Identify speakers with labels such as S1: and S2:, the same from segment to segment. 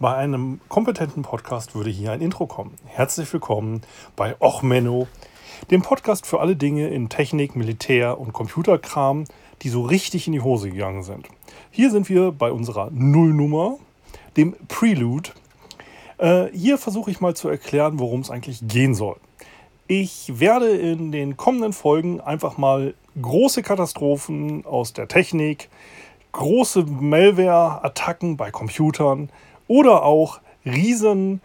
S1: Bei einem kompetenten Podcast würde hier ein Intro kommen. Herzlich willkommen bei Och Menno, dem Podcast für alle Dinge in Technik, Militär und Computerkram, die so richtig in die Hose gegangen sind. Hier sind wir bei unserer Nullnummer, dem Prelude. Äh, hier versuche ich mal zu erklären, worum es eigentlich gehen soll. Ich werde in den kommenden Folgen einfach mal große Katastrophen aus der Technik, große Malware-Attacken bei Computern oder auch riesengroße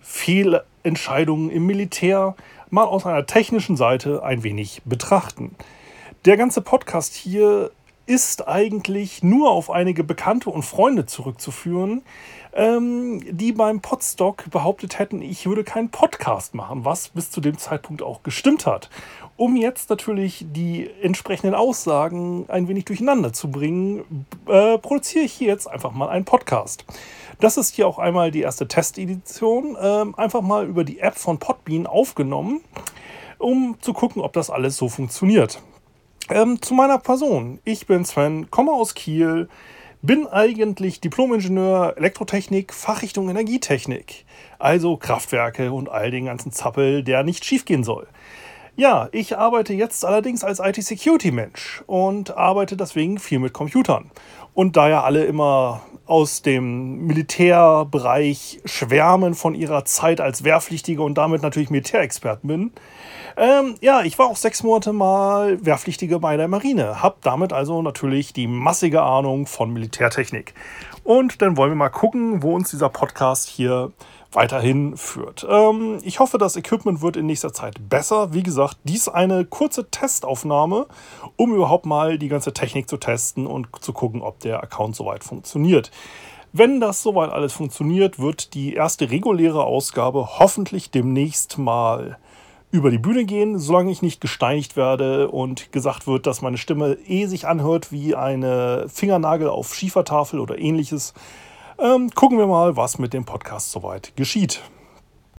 S1: Fehlentscheidungen im Militär mal aus einer technischen Seite ein wenig betrachten. Der ganze Podcast hier ist eigentlich nur auf einige Bekannte und Freunde zurückzuführen, ähm, die beim Podstock behauptet hätten, ich würde keinen Podcast machen, was bis zu dem Zeitpunkt auch gestimmt hat. Um jetzt natürlich die entsprechenden Aussagen ein wenig durcheinander zu bringen, äh, produziere ich hier jetzt einfach mal einen Podcast. Das ist hier auch einmal die erste Testedition, äh, einfach mal über die App von Podbean aufgenommen, um zu gucken, ob das alles so funktioniert. Ähm, zu meiner Person. Ich bin Sven, komme aus Kiel, bin eigentlich Diplomingenieur Elektrotechnik, Fachrichtung Energietechnik. Also Kraftwerke und all den ganzen Zappel, der nicht schiefgehen soll. Ja, ich arbeite jetzt allerdings als IT-Security-Mensch und arbeite deswegen viel mit Computern. Und da ja alle immer aus dem Militärbereich schwärmen von ihrer Zeit als Wehrpflichtige und damit natürlich Militärexperten bin, ähm, ja, ich war auch sechs Monate mal Wehrpflichtige bei der Marine, habe damit also natürlich die massige Ahnung von Militärtechnik. Und dann wollen wir mal gucken, wo uns dieser Podcast hier weiterhin führt. Ähm, ich hoffe, das Equipment wird in nächster Zeit besser. Wie gesagt, dies eine kurze Testaufnahme, um überhaupt mal die ganze Technik zu testen und zu gucken, ob der Account soweit funktioniert. Wenn das soweit alles funktioniert, wird die erste reguläre Ausgabe hoffentlich demnächst mal über die Bühne gehen, solange ich nicht gesteinigt werde und gesagt wird, dass meine Stimme eh sich anhört wie eine Fingernagel auf Schiefertafel oder ähnliches. Ähm, gucken wir mal, was mit dem Podcast soweit geschieht.